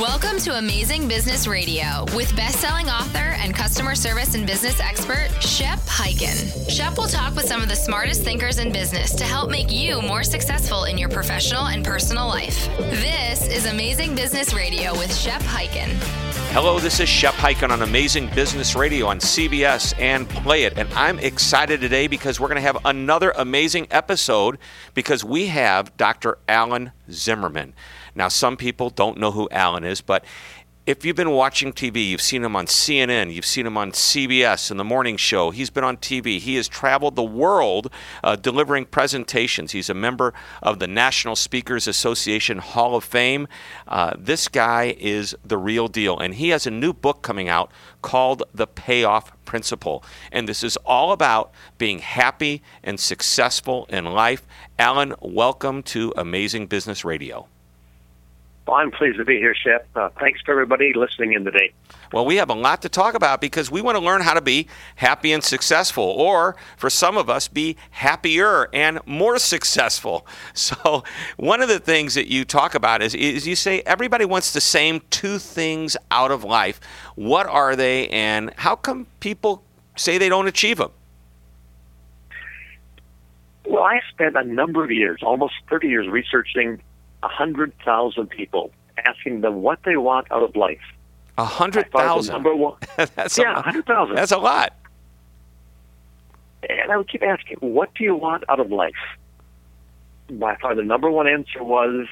Welcome to Amazing Business Radio with best-selling author and customer service and business expert Shep Hyken. Shep will talk with some of the smartest thinkers in business to help make you more successful in your professional and personal life. This is Amazing Business Radio with Shep Hyken. Hello, this is Shep Hyken on Amazing Business Radio on CBS and Play It. And I'm excited today because we're going to have another amazing episode because we have Dr. Alan Zimmerman. Now, some people don't know who Alan is, but if you've been watching TV, you've seen him on CNN, you've seen him on CBS in the morning show. He's been on TV. He has traveled the world uh, delivering presentations. He's a member of the National Speakers Association Hall of Fame. Uh, this guy is the real deal, and he has a new book coming out called The Payoff Principle. And this is all about being happy and successful in life. Alan, welcome to Amazing Business Radio. Well, I'm pleased to be here, Shep. Uh, thanks to everybody listening in today. Well, we have a lot to talk about because we want to learn how to be happy and successful, or for some of us, be happier and more successful. So, one of the things that you talk about is, is you say everybody wants the same two things out of life. What are they, and how come people say they don't achieve them? Well, I spent a number of years, almost 30 years, researching 100,000 people, asking them what they want out of life. A hundred thousand. Number one. that's yeah, a, 100,000. That's a lot. And I would keep asking, what do you want out of life? By far, the number one answer was,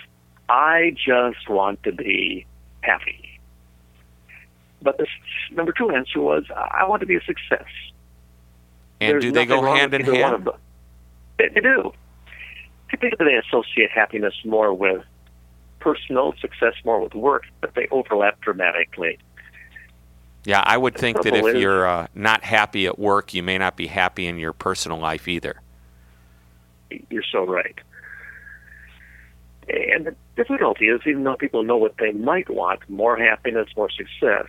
I just want to be happy. But the number two answer was, I want to be a success. And There's do they go hand in hand? They, they do. Typically, they associate happiness more with personal success, more with work, but they overlap dramatically. Yeah, I would think that if is- you're uh, not happy at work, you may not be happy in your personal life either. You're so right. And the difficulty is, even though people know what they might want, more happiness, more success,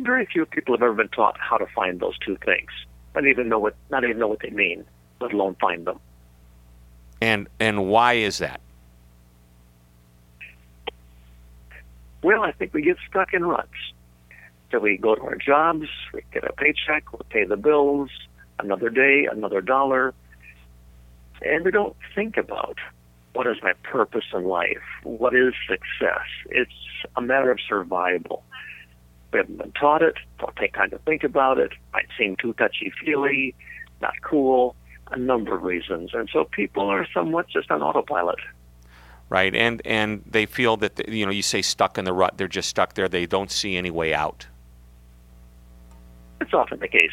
very few people have ever been taught how to find those two things. Not even know what, not even know what they mean, let alone find them. And and why is that? Well, I think we get stuck in ruts. So we go to our jobs, we get a paycheck, we pay the bills, another day, another dollar, and we don't think about what is my purpose in life? What is success? It's a matter of survival. We haven't been taught it, don't take time to think about it, might seem too touchy feely, not cool, a number of reasons. And so people are somewhat just on autopilot. Right? And and they feel that you know you say stuck in the rut, they're just stuck there. They don't see any way out. It's often the case.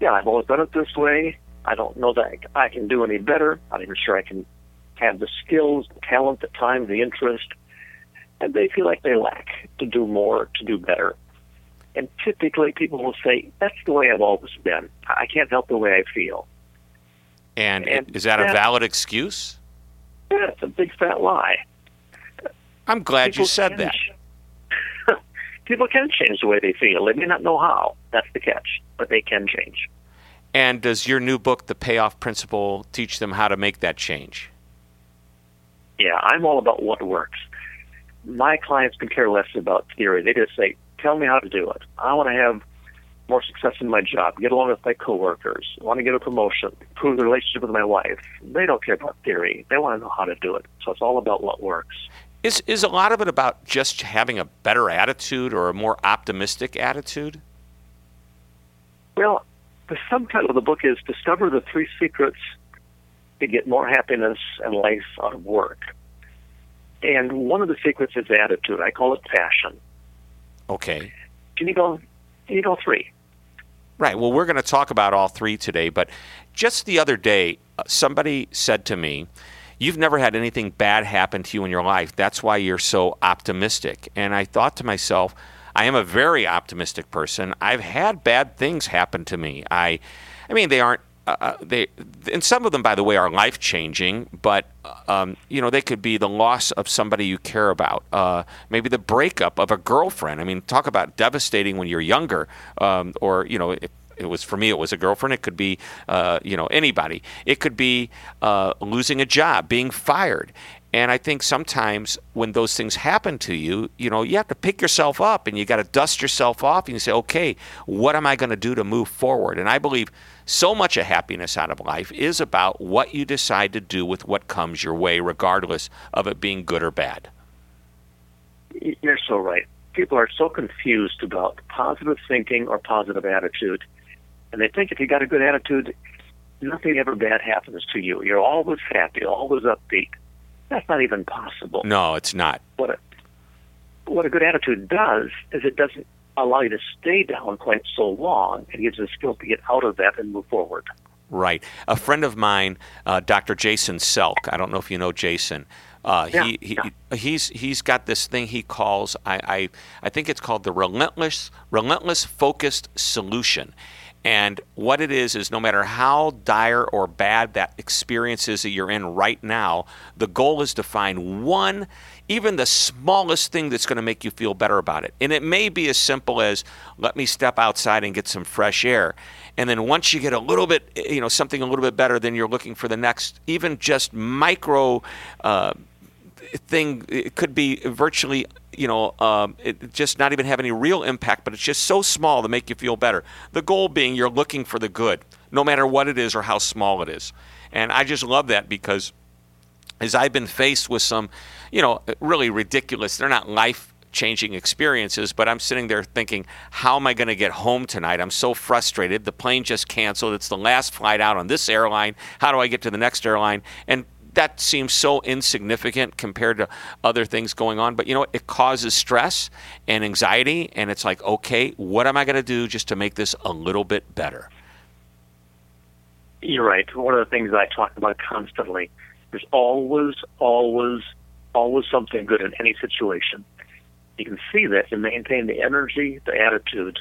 Yeah, I've always done it this way. I don't know that I can do any better. I'm not even sure I can have the skills, the talent, the time, the interest. And they feel like they lack to do more, to do better. And typically people will say, that's the way I've always been. I can't help the way I feel. And, And is that a valid excuse? That's a big fat lie. I'm glad you said that. people can change the way they feel. They may not know how. That's the catch. But they can change. And does your new book, The Payoff Principle, teach them how to make that change? Yeah, I'm all about what works. My clients can care less about theory. They just say, tell me how to do it. I want to have more success in my job, get along with my coworkers, want to get a promotion, improve the relationship with my wife. They don't care about theory. They want to know how to do it. So it's all about what works. Is is a lot of it about just having a better attitude or a more optimistic attitude? Well, the subtitle of the book is Discover the Three Secrets to Get More Happiness and Life Out of Work. And one of the secrets is attitude. I call it passion. Okay. Can you go all, you all three. Right. Well, we're going to talk about all three today, but just the other day, uh, somebody said to me, You've never had anything bad happen to you in your life. That's why you're so optimistic. And I thought to myself, I am a very optimistic person. I've had bad things happen to me. I, I mean, they aren't. Uh, uh, they and some of them, by the way, are life changing. But um, you know, they could be the loss of somebody you care about. Uh, maybe the breakup of a girlfriend. I mean, talk about devastating when you're younger, um, or you know. If, it was for me. It was a girlfriend. It could be, uh, you know, anybody. It could be uh, losing a job, being fired, And I think sometimes when those things happen to you, you know, you have to pick yourself up and you got to dust yourself off and you say, okay, what am I going to do to move forward? And I believe so much of happiness out of life is about what you decide to do with what comes your way, regardless of it being good or bad. You're so right. People are so confused about positive thinking or positive attitude. And they think if you got a good attitude, nothing ever bad happens to you. You're always happy, always upbeat. That's not even possible. No, it's not. What a what a good attitude does is it doesn't allow you to stay down quite so long. It gives you the skill to get out of that and move forward. Right. A friend of mine, uh, Dr. Jason Selk. I don't know if you know Jason. Uh, yeah, he, he yeah. he's he's got this thing he calls I, I I think it's called the relentless relentless focused solution. And what it is is no matter how dire or bad that experience is that you're in right now, the goal is to find one, even the smallest thing that's going to make you feel better about it. And it may be as simple as let me step outside and get some fresh air. And then once you get a little bit, you know, something a little bit better, then you're looking for the next, even just micro. Uh, thing it could be virtually you know um, it just not even have any real impact but it's just so small to make you feel better the goal being you're looking for the good no matter what it is or how small it is and i just love that because as i've been faced with some you know really ridiculous they're not life changing experiences, but I'm sitting there thinking, how am I going to get home tonight? I'm so frustrated. The plane just canceled. It's the last flight out on this airline. How do I get to the next airline? And that seems so insignificant compared to other things going on. But you know, it causes stress and anxiety, and it's like, okay, what am I going to do just to make this a little bit better? You're right. One of the things I talk about constantly there's always, always, always something good in any situation. You can see that you maintain the energy, the attitude.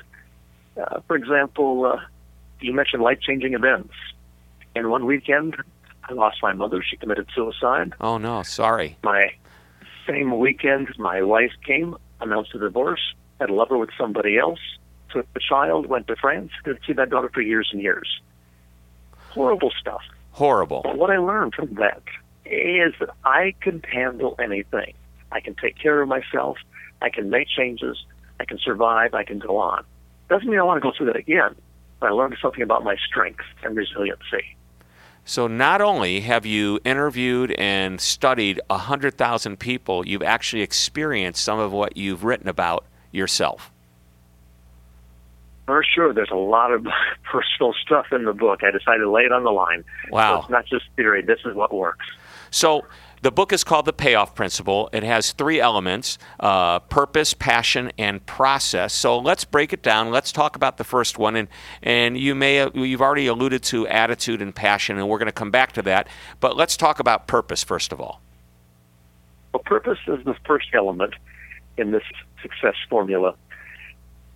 Uh, for example, uh, you mentioned life changing events. And one weekend, I lost my mother. She committed suicide. Oh no, sorry. My same weekend, my wife came, announced a divorce, had a lover with somebody else, took the child, went to France, didn't see that daughter for years and years. Horrible stuff. Horrible. But what I learned from that is that I can handle anything. I can take care of myself. I can make changes. I can survive. I can go on. Doesn't mean I want to go through that again, but I learned something about my strength and resiliency. So not only have you interviewed and studied 100,000 people, you've actually experienced some of what you've written about yourself. For sure, there's a lot of personal stuff in the book. I decided to lay it on the line. Wow. So it's not just theory. This is what works. So the book is called The Payoff Principle. It has three elements uh, purpose, passion, and process. So let's break it down. Let's talk about the first one. And, and you may you've already alluded to attitude and passion, and we're going to come back to that. But let's talk about purpose first of all. Well, purpose is the first element in this success formula.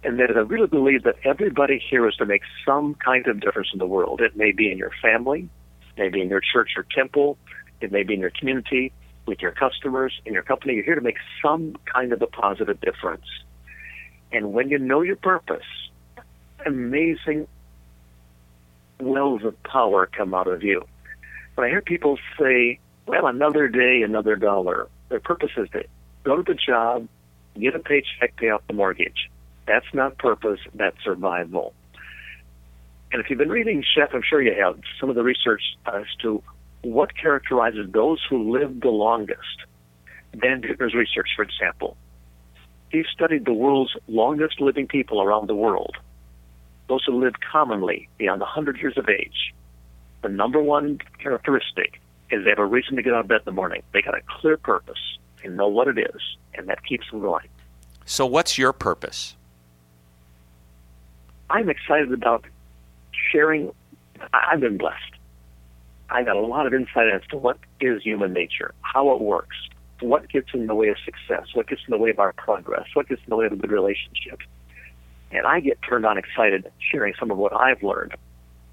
And that I really believe that everybody here is to make some kind of difference in the world. It may be in your family, maybe in your church or temple, it may be in your community, with your customers, in your company. You're here to make some kind of a positive difference. And when you know your purpose, amazing wells of power come out of you. When I hear people say, well, another day, another dollar, their purpose is to go to the job, get a paycheck, pay off the mortgage. That's not purpose, that's survival. And if you've been reading Shep, I'm sure you have, some of the research as to what characterizes those who live the longest. Dan Buettner's research, for example. He studied the world's longest living people around the world, those who lived commonly beyond 100 years of age. The number one characteristic is they have a reason to get out of bed in the morning. They got a clear purpose. They know what it is, and that keeps them going. So, what's your purpose? I'm excited about sharing. I've been blessed. I got a lot of insight as to what is human nature, how it works, what gets in the way of success, what gets in the way of our progress, what gets in the way of a good relationship. And I get turned on excited sharing some of what I've learned,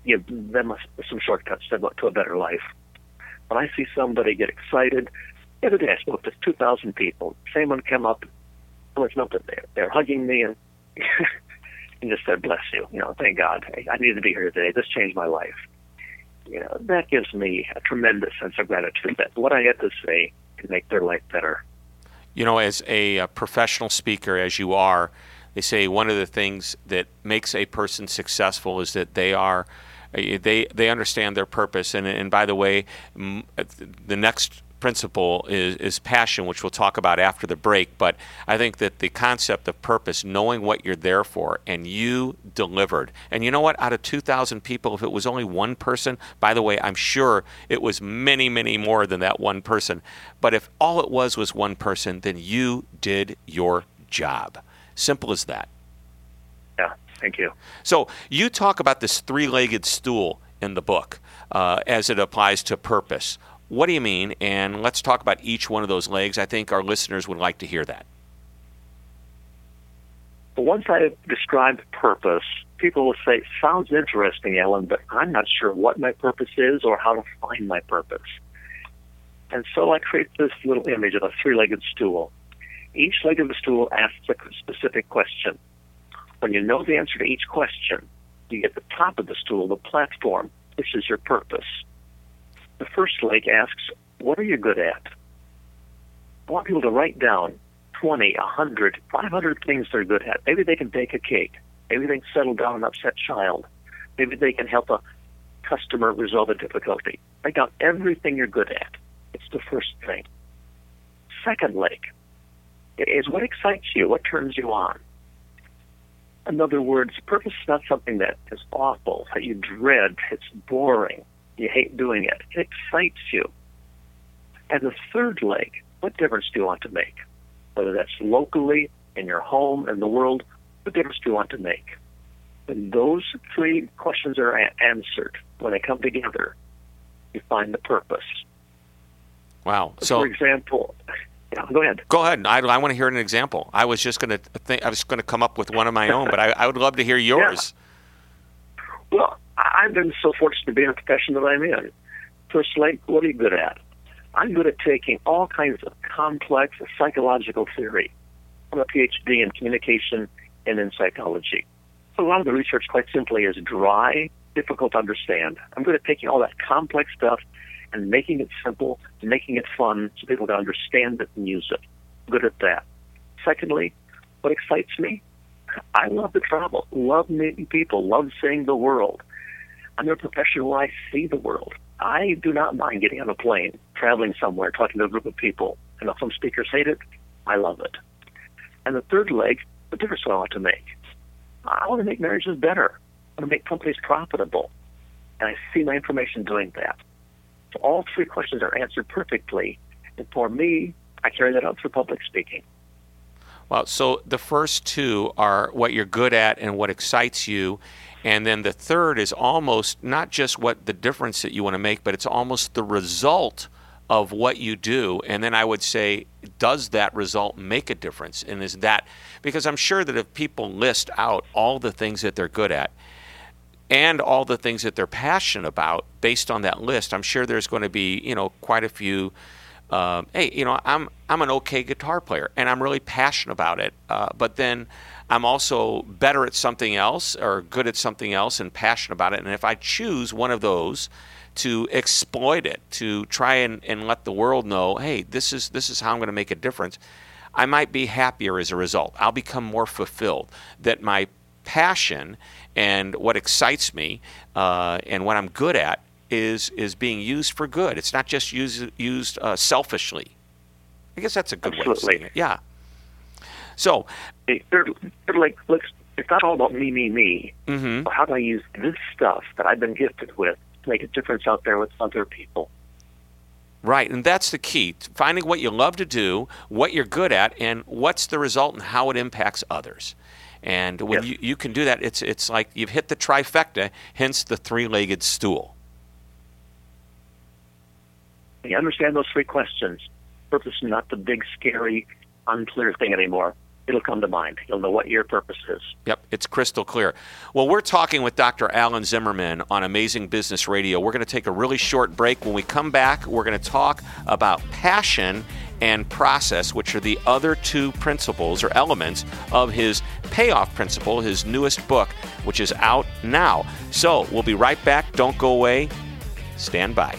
give them some shortcuts to, to a better life. When I see somebody get excited, the other day I spoke to 2,000 people. Same one come up, came up, they're, they're hugging me and, and just said, bless you. You know, thank God. I, I needed to be here today. This changed my life you know, that gives me a tremendous sense of gratitude that what I had to say can make their life better. You know, as a, a professional speaker, as you are, they say one of the things that makes a person successful is that they are uh, they they understand their purpose and and by the way uh, the next principle is, is passion, which we'll talk about after the break. But I think that the concept of purpose, knowing what you're there for, and you delivered. And you know what? Out of 2,000 people, if it was only one person, by the way, I'm sure it was many, many more than that one person. But if all it was was one person, then you did your job. Simple as that. Yeah, thank you. So you talk about this three legged stool in the book uh, as it applies to purpose. What do you mean? And let's talk about each one of those legs. I think our listeners would like to hear that. Once I describe purpose, people will say, Sounds interesting, Ellen, but I'm not sure what my purpose is or how to find my purpose. And so I create this little image of a three legged stool. Each leg of the stool asks a specific question. When you know the answer to each question, you get the top of the stool, the platform. This is your purpose. The first leg asks, What are you good at? I want people to write down 20, 100, 500 things they're good at. Maybe they can bake a cake. Maybe they can settle down an upset child. Maybe they can help a customer resolve a difficulty. Write down everything you're good at. It's the first thing. Second leg is what excites you, what turns you on. In other words, purpose is not something that is awful, that you dread, it's boring, you hate doing it. It excites you. And the third leg, what difference do you want to make? Whether that's locally, in your home, in the world, what difference do you want to make? When those three questions are answered, when they come together, you find the purpose. Wow. So, for example, yeah, go ahead. Go ahead. I, I want to hear an example. I was just going to think I was going to come up with one of my own, but I, I would love to hear yours. Yeah. Well, I've been so fortunate to be in the profession that I'm in. First, like, what are you good at? I'm good at taking all kinds of complex psychological theory. I'm a PhD in communication and in psychology. A lot of the research, quite simply, is dry, difficult to understand. I'm good at taking all that complex stuff and making it simple, making it fun, so people can understand it and use it. Good at that. Secondly, what excites me? I love to travel, love meeting people, love seeing the world. I'm a professional. I see the world. I do not mind getting on a plane, traveling somewhere, talking to a group of people. And if some speakers hate it, I love it. And the third leg, the difference I want to make. I want to make marriages better. I want to make companies profitable. And I see my information doing that. So all three questions are answered perfectly. And for me, I carry that out through public speaking. Well, so the first two are what you're good at and what excites you. And then the third is almost not just what the difference that you want to make, but it's almost the result of what you do. And then I would say, does that result make a difference? And is that because I'm sure that if people list out all the things that they're good at and all the things that they're passionate about based on that list, I'm sure there's going to be, you know, quite a few. Uh, hey, you know, I'm I'm an okay guitar player and I'm really passionate about it. Uh, but then I'm also better at something else or good at something else and passionate about it. And if I choose one of those to exploit it, to try and, and let the world know, hey, this is this is how I'm going to make a difference, I might be happier as a result. I'll become more fulfilled. That my passion and what excites me uh, and what I'm good at is is being used for good. It's not just used used uh, selfishly. I guess that's a good Absolutely. way of saying it. Yeah. So, they're, they're like, look, it's not all about me, me, me. mm-hmm. How do I use this stuff that I've been gifted with to make a difference out there with other people? Right, and that's the key finding what you love to do, what you're good at, and what's the result and how it impacts others. And when Yes. you, you can do that, it's, it's like you've hit the trifecta, hence the three legged stool. You understand those three questions, purpose is not the big, scary, unclear thing anymore. It'll come to mind. You'll know what your purpose is. Yep, it's crystal clear. Well, we're talking with Dr. Alan Zimmerman on Amazing Business Radio. We're going to take a really short break. When we come back, we're going to talk about passion and process, which are the other two principles or elements of his payoff principle, his newest book, which is out now. So we'll be right back. Don't go away. Stand by.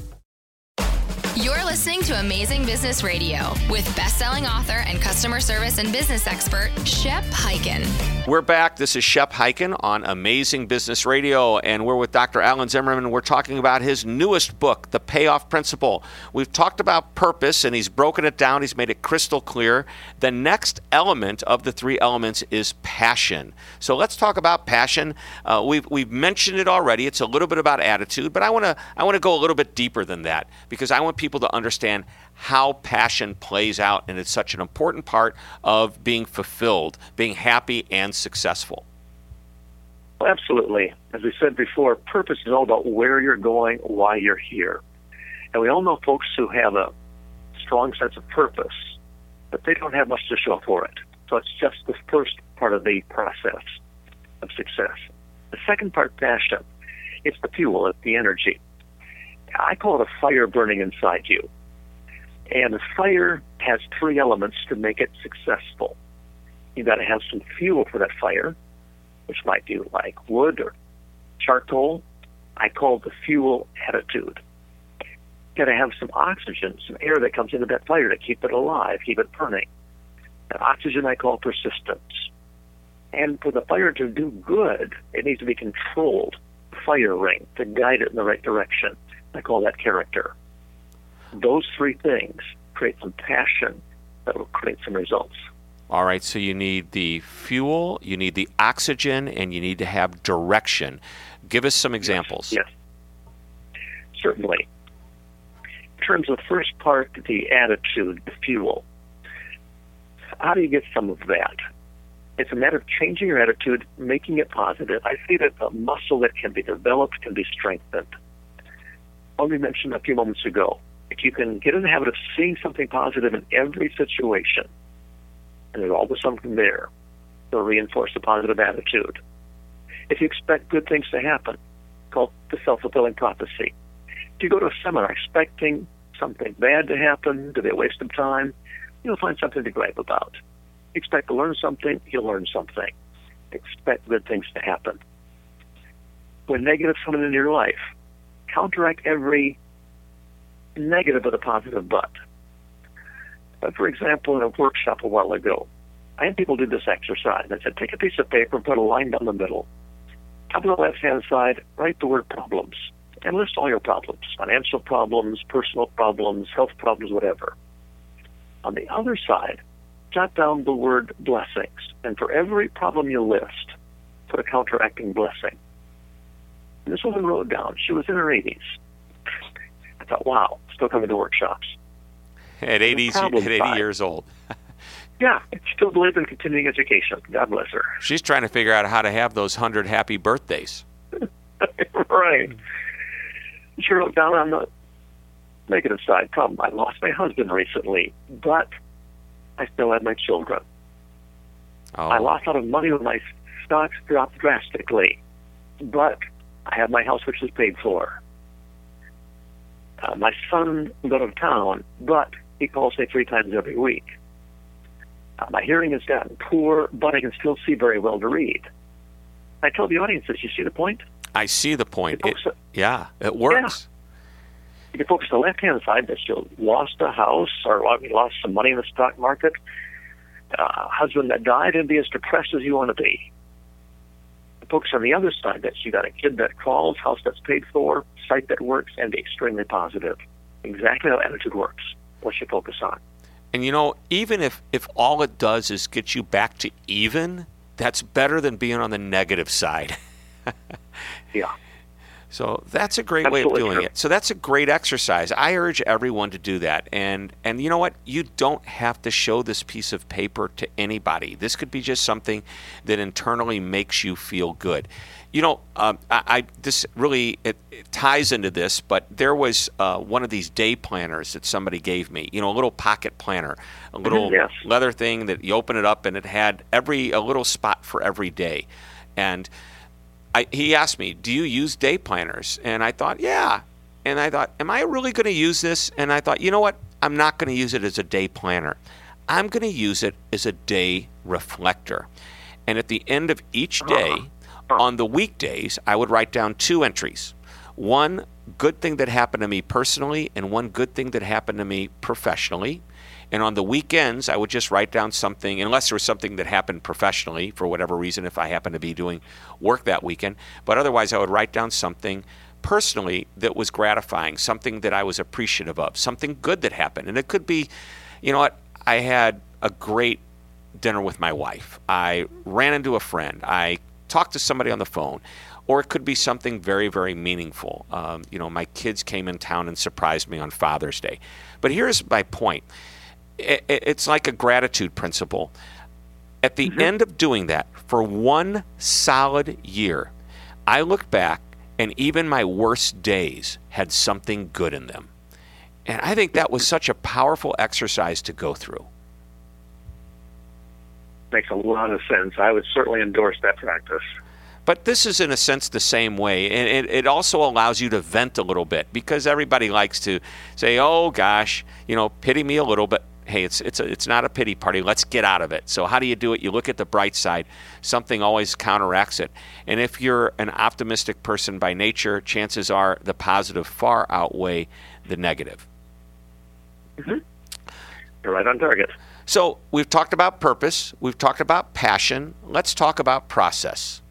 You're listening to Amazing Business Radio with best-selling author and customer service and business expert Shep Hyken. We're back. This is Shep Hyken on Amazing Business Radio, and we're with Dr. Alan Zimmerman. We're talking about his newest book, The Payoff Principle. We've talked about purpose, and he's broken it down. He's made it crystal clear. The next element of the three elements is passion. So let's talk about passion. Uh, we've we've mentioned it already. It's a little bit about attitude, but I want to I want to go a little bit deeper than that because I want people to understand how passion plays out, and it's such an important part of being fulfilled, being happy and successful. Well, absolutely. As we said before, purpose is all about where you're going, why you're here. And we all know folks who have a strong sense of purpose, but they don't have much to show for it. So it's just the first part of the process of success. The second part, passion, it's the fuel, it's the energy. I call it a fire burning inside you. And a fire has three elements to make it successful. You've got to have some fuel for that fire, which might be like wood or charcoal. I call it the fuel attitude. You've got to have some oxygen, some air that comes into that fire to keep it alive, keep it burning. That oxygen I call persistence. And for the fire to do good, it needs to be controlled, fire ring, to guide it in the right direction. I call that character. Those three things create some passion that will create some results. All right, so you need the fuel, you need the oxygen, and you need to have direction. Give us some examples. Yes, certainly. In terms of the first part, the attitude, the fuel, how do you get some of that? It's a matter of changing your attitude, making it positive. I see that a muscle that can be developed can be strengthened. Only mentioned a few moments ago, if you can get in the habit of seeing something positive in every situation, and there's always something there, it'll reinforce the positive attitude. If you expect good things to happen, called the self-fulfilling prophecy. If you go to a seminar expecting something bad to happen, to be a waste of time, you'll find something to gripe about. Expect to learn something, you'll learn something. Expect good things to happen. When negatives come into your life, counteract every negative with a positive but. but. For example, in a workshop a while ago, I had people do this exercise. I said, take a piece of paper and put a line down the middle. Top of the left-hand side, write the word problems and list all your problems, financial problems, personal problems, health problems, whatever. On the other side, jot down the word blessings. And for every problem you list, put a counteracting blessing. This woman wrote down, she was in her 80s. I thought, wow, still coming to workshops. At 80, at 80 side, years old. yeah, still believes in continuing education. God bless her. She's trying to figure out how to have those 100 happy birthdays. right. She wrote down on the negative side problem. I lost my husband recently, but I still have my children. Oh. I lost a lot of money when my stocks dropped drastically, but I have my house, which is paid for. Uh, my son will go to town, but he calls me three times every week. Uh, my hearing has gotten poor, but I can still see very well to read. I tell the audience this. You see the point? I see the point. It, yeah, it works. Yeah. You can focus on the left-hand side that you lost a house or lost some money in the stock market, uh, husband that died, and be as depressed as you want to be focus on the other side that you got a kid that calls, house that's paid for, site that works, and be extremely positive. Exactly how attitude works. What you focus on. And you know, even if if all it does is get you back to even, that's better than being on the negative side. yeah. So that's a great Absolutely way of doing true. it. So that's a great exercise. I urge everyone to do that. And and you know what? You don't have to show this piece of paper to anybody. This could be just something that internally makes you feel good. You know, um, I, I, this really it, it, ties into this, but there was uh, one of these day planners that somebody gave me. You know, a little pocket planner, a little yes. leather thing that you open it up and it had every a little spot for every day, and I, he asked me, "Do you use day planners?" And I thought, "Yeah." And I thought, "Am I really going to use this?" And I thought, "You know what? I'm not going to use it as a day planner. I'm going to use it as a day reflector. And at the end of each day, uh-huh. Uh-huh. on the weekdays, I would write down two entries. One good thing that happened to me personally, and one good thing that happened to me professionally. And on the weekends, I would just write down something, unless there was something that happened professionally for whatever reason, if I happened to be doing work that weekend. But otherwise, I would write down something personally that was gratifying, something that I was appreciative of, something good that happened. And it could be, you know what, I had a great dinner with my wife. I ran into a friend. I talked to somebody on the phone. Or it could be something very, very meaningful. Um, you know, my kids came in town and surprised me on Father's Day. But here's my point it's like a gratitude principle. At the mm-hmm. end of doing that, for one solid year, I looked back and even my worst days had something good in them. And I think that was such a powerful exercise to go through. Makes a lot of sense. I would certainly endorse that practice. But this is, in a sense, the same way. And it, it, also allows you to vent a little bit because everybody likes to say, oh, gosh, you know, pity me a little bit hey, it's it's a, it's not a pity party. Let's get out of it. So how do you do it? You look at the bright side. Something always counteracts it. And if you're an optimistic person by nature, chances are the positive far outweigh the negative. Mm-hmm. You're right on target. So we've talked about purpose. We've talked about passion. Let's talk about process.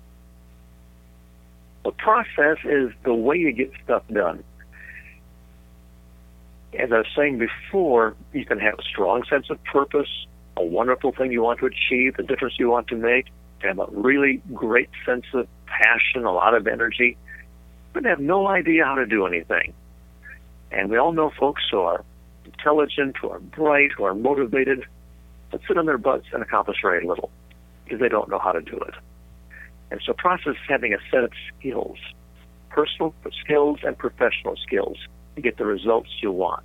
The process is the way you get stuff done as I was saying before, you can have a strong sense of purpose, a wonderful thing you want to achieve, the difference you want to make, have a really great sense of passion, a lot of energy, but have no idea how to do anything. And we all know folks who are intelligent, who are bright, who are motivated, but sit on their butts and accomplish very little because they don't know how to do it. And so process is having a set of skills, personal skills and professional skills to get the results you want.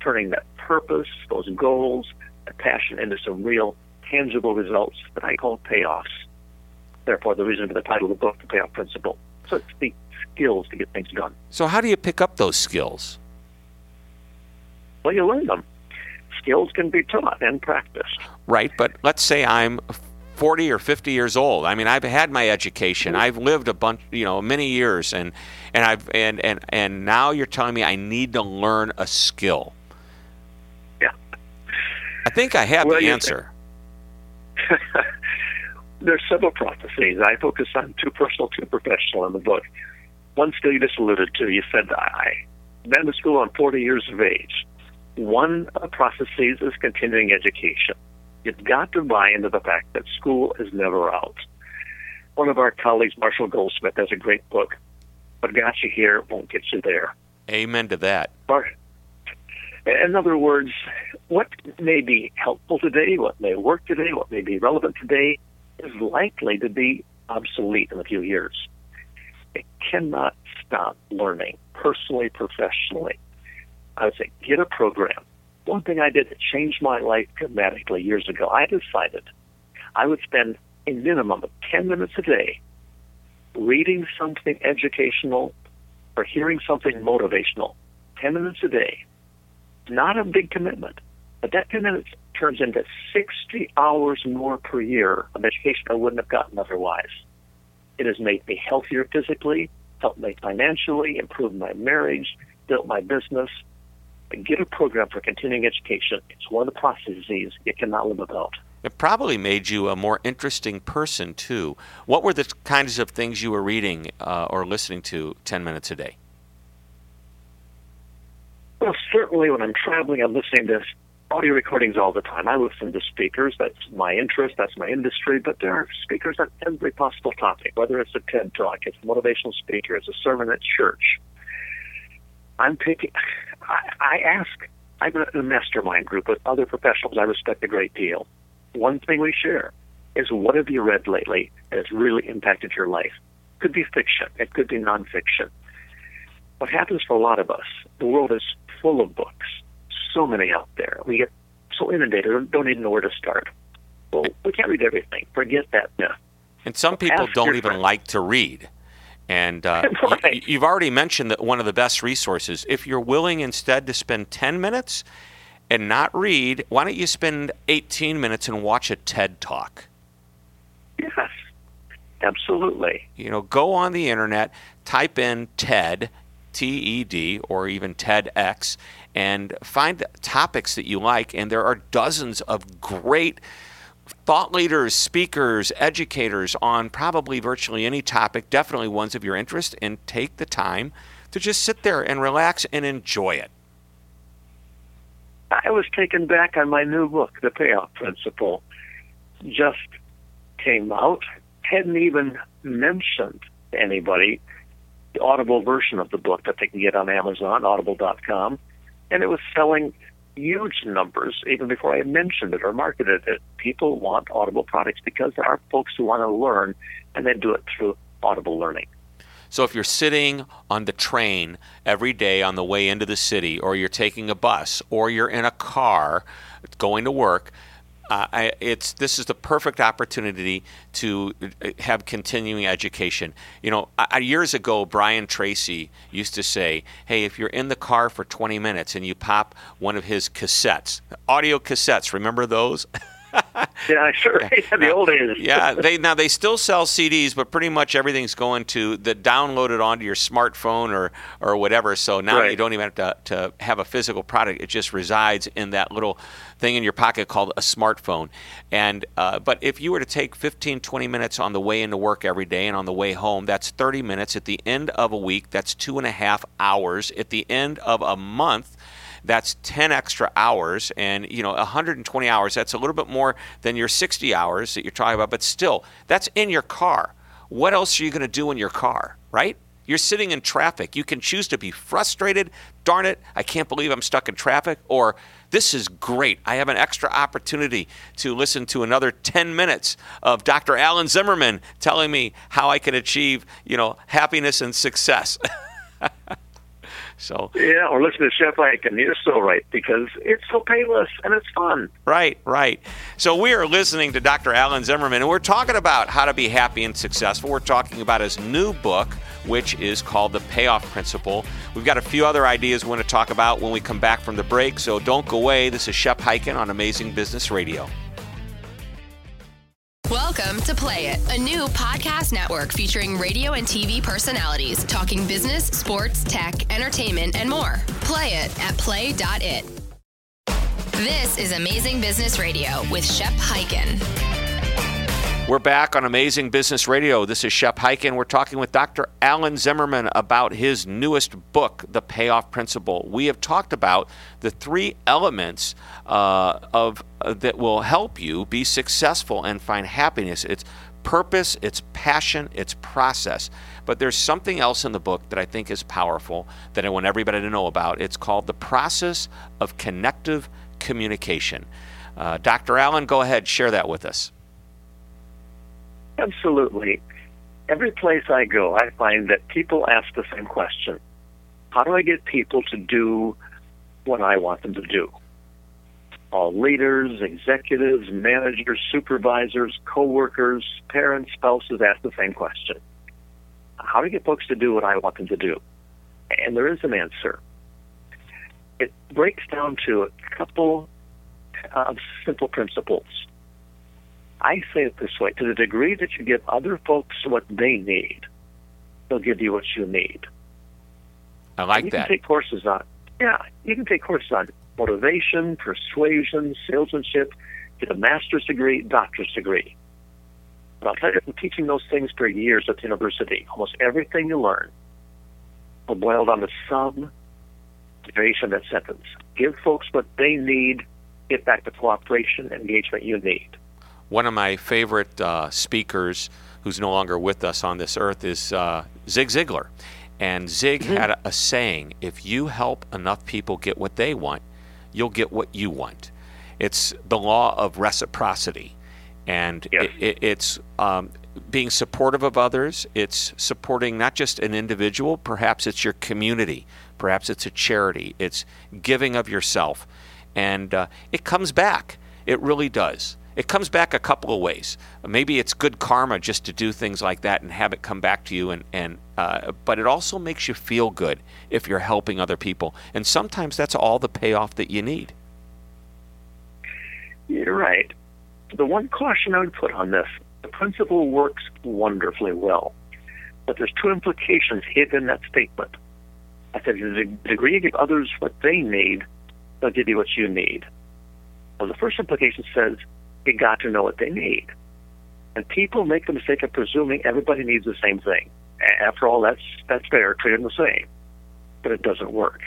Turning that purpose, those goals, that passion into some real tangible results that I call payoffs. Therefore, the reason for the title of the book, The Payoff Principle. So it's the skills to get things done. So, how do you pick up those skills? Well, you learn them. Skills can be taught and practiced. Right, but let's say I'm 40 or 50 years old. I mean, I've had my education. I've lived a bunch, you know, many years, and and I've and and and now you're telling me I need to learn a skill. Yeah. I think I have well, the answer. There's several processes. I focus on two personal, two professional in the book. One skill you just alluded to. You said I been to school. I'm 40 years of age. One of the processes is continuing education You've got to buy into the fact that school is never out. One of our colleagues, Marshall Goldsmith, has a great book. What got you here won't get you there. Amen to that. In other words, what may be helpful today, what may work today, what may be relevant today, is likely to be obsolete in a few years. It cannot stop learning, personally, professionally. I would say get a program, one thing I did that changed my life dramatically years ago, I decided I would spend a minimum of 10 minutes a day reading something educational or hearing something motivational. 10 minutes a day. Not a big commitment, but that 10 minutes turns into 60 hours more per year of education I wouldn't have gotten otherwise. It has made me healthier physically, helped me financially, improved my marriage, built my business, get a program for continuing education. It's one of the processes you cannot live without. It probably made you a more interesting person, too. What were the kinds of things you were reading uh, or listening to 10 minutes a day? Well, certainly when I'm traveling, I'm listening to audio recordings all the time. I listen to speakers. That's my interest. That's my industry. But there are speakers on every possible topic, whether it's a TED Talk, it's a motivational speaker, it's a sermon at church. I'm picking. I, I ask. I'm in a mastermind group with other professionals I respect a great deal. One thing we share is what have you read lately that has really impacted your life? Could be fiction. It could be nonfiction. What happens for a lot of us, the world is full of books, so many out there. We get so inundated, don't even know where to start. Well, we can't read everything. Forget that myth. And some people don't even friends. like to read. And uh, right. you, have already mentioned that one of the best resources. If you're willing instead to spend 10 minutes and not read, why don't you spend 18 minutes and watch a TED talk? Yes, absolutely. You know, go on the internet, type in TED, T E D, or even TEDx, and find topics that you like. And there are dozens of great thought leaders, speakers, educators on probably virtually any topic, definitely ones of your interest, and take the time to just sit there and relax and enjoy it. I was taken back on my new book, The Payoff Principle. Just came out, hadn't even mentioned to anybody the audible version of the book that they can get on Amazon, audible.com, and it was selling huge numbers even before I mentioned it or marketed it. People want Audible products because there are folks who want to learn, and they do it through Audible Learning. So if you're sitting on the train every day on the way into the city, or you're taking a bus, or you're in a car going to work, uh, I, it's this is the perfect opportunity to uh, have continuing education. You know, I, years ago, Brian Tracy used to say, "Hey, if you're in the car for 20 minutes and you pop one of his cassettes, audio cassettes, remember those?" yeah, sure. Yeah, the old days. yeah, they now they still sell CDs, but pretty much everything's going to the downloaded onto your smartphone or or whatever. So now right. you don't even have to, to have a physical product; it just resides in that little thing in your pocket called a smartphone. And uh, but if you were to take 15, 20 minutes on the way into work every day and on the way home, that's 30 minutes. At the end of a week, that's two and a half hours. At the end of a month that's 10 extra hours and you know 120 hours that's a little bit more than your 60 hours that you're talking about but still that's in your car what else are you going to do in your car right you're sitting in traffic you can choose to be frustrated darn it i can't believe i'm stuck in traffic or this is great. I have an extra opportunity to listen to another 10 minutes of Dr. Alan Zimmerman telling me how I can achieve, you know, happiness and success. So yeah, or listen to Shep and You're so right because it's so painless and it's fun. Right, right. So we are listening to Dr. Alan Zimmerman, and we're talking about how to be happy and successful. We're talking about his new book, which is called The Payoff Principle. We've got a few other ideas we want to talk about when we come back from the break. So don't go away. This is Shep Hyken on Amazing Business Radio. Welcome to Play It, a new podcast network featuring radio and TV personalities talking business, sports, tech, entertainment, and more. Play it at play.it. This is Amazing Business Radio with Shep Hyken. We're back on Amazing Business Radio. This is Shep Hyken. We're talking with Dr. Alan Zimmerman about his newest book, The Payoff Principle. We have talked about the three elements uh, of uh, that will help you be successful and find happiness. It's purpose, it's passion, it's process. But there's something else in the book that I think is powerful that I want everybody to know about. It's called the process of connective communication. Uh, Dr. Alan, go ahead, share that with us. Absolutely. Every place I go, I find that people ask the same question How do I get people to do what I want them to do? All leaders, executives, managers, supervisors, coworkers, parents, spouses ask the same question How do I get folks to do what I want them to do? And there is an answer. It breaks down to a couple of simple principles. I say it this way to the degree that you give other folks what they need, they'll give you what you need. I like you that. You can take courses on, yeah, you can take courses on motivation, persuasion, salesmanship, get a master's degree, doctor's degree. But I'll tell you, I'm teaching those things for years at the university. Almost everything you learn will boil down to some variation of that sentence. Give folks what they need, get back the cooperation, and engagement you need one of my favorite uh, speakers who's no longer with us on this earth is uh, Zig Ziglar. And Zig mm-hmm. had a, a, saying if you help enough people get what they want, you'll get what you want. It's the law of reciprocity. And yes. it, it, it's um, being supportive of others, it's supporting not just an individual, perhaps it's your community, perhaps it's a charity, it's giving of yourself. And uh, it comes back. It really does it comes back a couple of ways. Maybe it's good karma just to do things like that and have it come back to you, and and uh, but it also makes you feel good if you're helping other people, and sometimes that's all the payoff that you need. You're right. The one caution I would put on this the principle works wonderfully well, but there's two implications hidden in that statement. I said, to the degree you give others what they need, they'll give you what you need. Well, the first implication says you got to know what they need. And people make the mistake of presuming everybody needs the same thing. After all, that's that's fair, treat the same. But it doesn't work.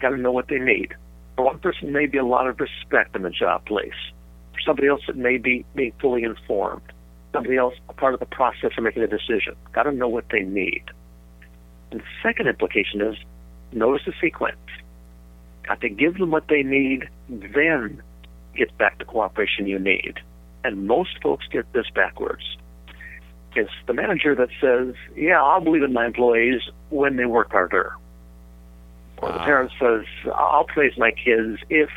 Got to know what they need. For one person, may be a lot of respect in the job place. For somebody else, it may be being fully informed. Somebody else, a part of the process of making a decision. Got to know what they need. And the second implication is notice the sequence. Got to give them what they need, then get back the cooperation you need. And most folks get this backwards. It's the manager that says, Yeah, I'll believe in my employees when they work harder. Or the parent says, I'll praise my kids if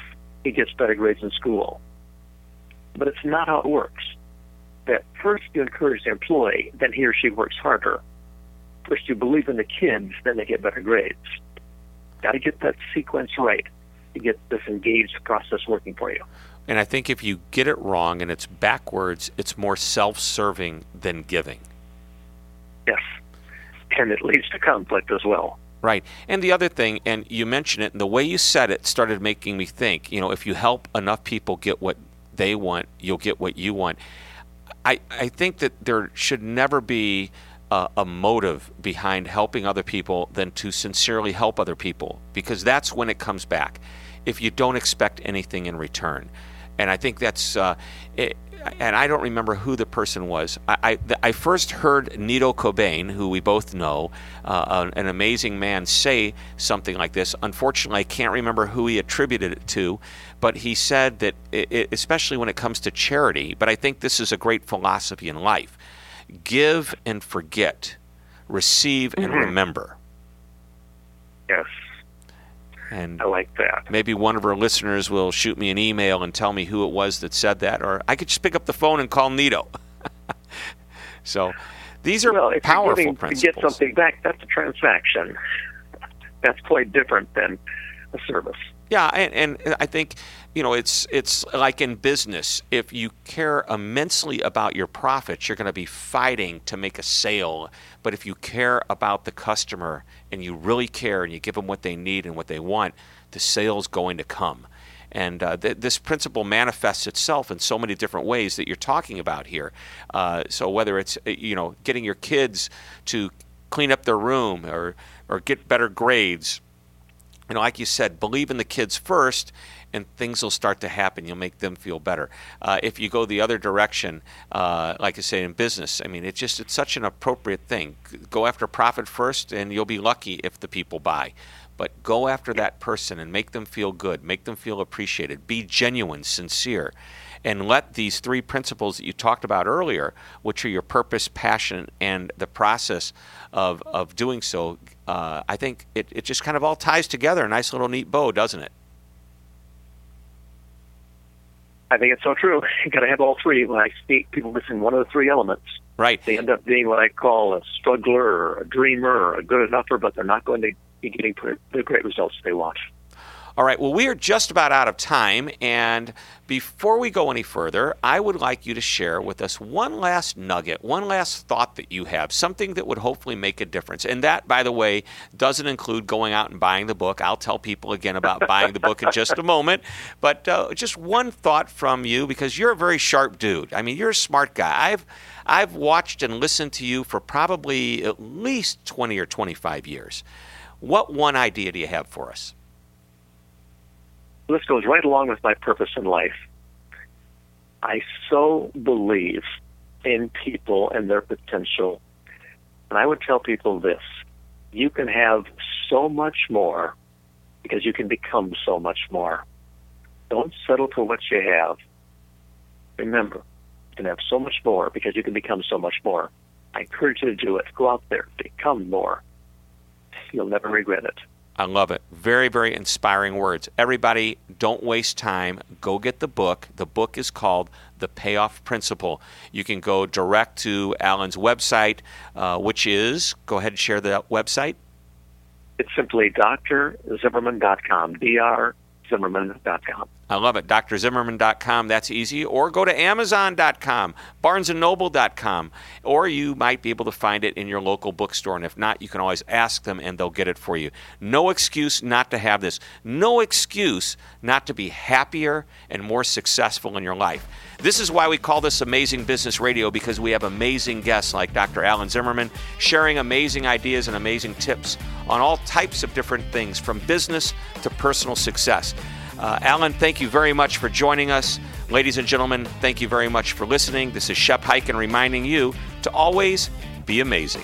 he gets better grades in school. But it's not how it works. That first you encourage the employee, then he or she works harder. First you believe in the kids, then they get better grades. Got to get that sequence right to get this engaged process working for you. And I think if you get it wrong and it's backwards, it's more self serving than giving. Yes. And it leads to conflict as well. Right. And the other thing, and you mentioned it, and the way you said it started making me think, you know, if you help enough people get what they want, you'll get what you want. I, I think that there should never be a, a motive behind helping other people than to sincerely help other people, because that's when it comes back. If you don't expect anything in return. And I think that's, uh, it, and I don't remember who the person was. I, I, I first heard Nido Qubein, who we both know, uh, an amazing man, say something like this. Unfortunately, I can't remember who he attributed it to, but he said that, it, especially when it comes to charity, but I think this is a great philosophy in life give and forget, receive and mm-hmm. remember. Yes. And I like that. Maybe one of our listeners will shoot me an email and tell me who it was that said that, or I could just pick up the phone and call Nido. so these are well, if powerful you're principles. To get something back, that's a transaction. That's quite different than a service. Yeah, and, and I think you know it's it's like in business. If you care immensely about your profits, you're going to be fighting to make a sale. But if you care about the customer and you really care and you give them what they need and what they want, the sale's going to come. And uh, th- this principle manifests itself in so many different ways that you're talking about here. Uh, so whether it's uh, you know getting your kids to clean up their room or or get better grades, you know, like you said, believe in the kids first, and things will start to happen. You'll make them feel better. Uh, if you go the other direction, uh, like I say in business, I mean, it's just it's such an appropriate thing. Go after profit first, and you'll be lucky if the people buy. But go after that person and make them feel good, make them feel appreciated, be genuine, sincere, and let these three principles that you talked about earlier, which are your purpose, passion, and the process of, of doing so, uh, I think it, it just kind of all ties together. A nice little neat bow, doesn't it? I think it's so true. You got to have all three. When I speak, people missing one of the three elements, right, they end up being what I call a struggler, or a dreamer, or a good enougher, but they're not going to be getting the great results they want. All right, well, we are just about out of time. And before we go any further, I would like you to share with us one last nugget, one last thought that you have, something that would hopefully make a difference. And that, by the way, doesn't include going out and buying the book. I'll tell people again about buying the book in just a moment. But uh, just one thought from you, because you're a very sharp dude. I mean, you're a smart guy. I've I've watched and listened to you for probably at least 20 or 25 years. What one idea do you have for us? This goes right along with my purpose in life. I so believe in people and their potential. And I would tell people this you can have so much more because you can become so much more. Don't settle for what you have. Remember, you can have so much more because you can become so much more. I encourage you to do it. Go out there, become more. You'll never regret it. I love it. Very, very inspiring words. Everybody, don't waste time. Go get the book. The book is called The Payoff Principle. You can go direct to Alan's website, uh, which is, go ahead and share the website. It's simply drzimmerman.com, D R drzimmerman.com. I love it. drzimmerman.com. That's easy. Or go to amazon.com, barnesandnoble.com, or you might be able to find it in your local bookstore. And if not, you can always ask them and they'll get it for you. No excuse not to have this. No excuse not to be happier and more successful in your life. This is why we call this Amazing Business Radio because we have amazing guests like Dr. Alan Zimmerman sharing amazing ideas and amazing tips on all types of different things from business to personal success. Uh, Alan, thank you very much for joining us. Ladies and gentlemen, thank you very much for listening. This is Shep Hyken reminding you to always be amazing.